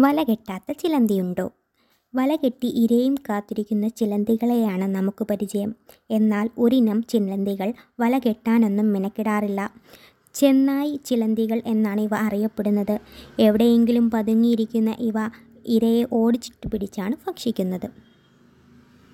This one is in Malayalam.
വല കെട്ടാത്ത ചിലന്തിയുണ്ടോ? വല കെട്ടി ഇരയും കാത്തിരിക്കുന്ന ചിലന്തികളെയാണ് നമുക്ക് പരിചയം. എന്നാൽ ഒരിനം ചിലന്തികൾ വല കെട്ടാനൊന്നും മെനക്കെടാറില്ല. ചെന്നായി ചിലന്തികൾ എന്നാണ് ഇവ അറിയപ്പെടുന്നത്. എവിടെയെങ്കിലും പതുങ്ങിയിരിക്കുന്ന ഇവ ഇരയെ ഓടിച്ചിട്ട് പിടിച്ചാണ് ഭക്ഷിക്കുന്നത്.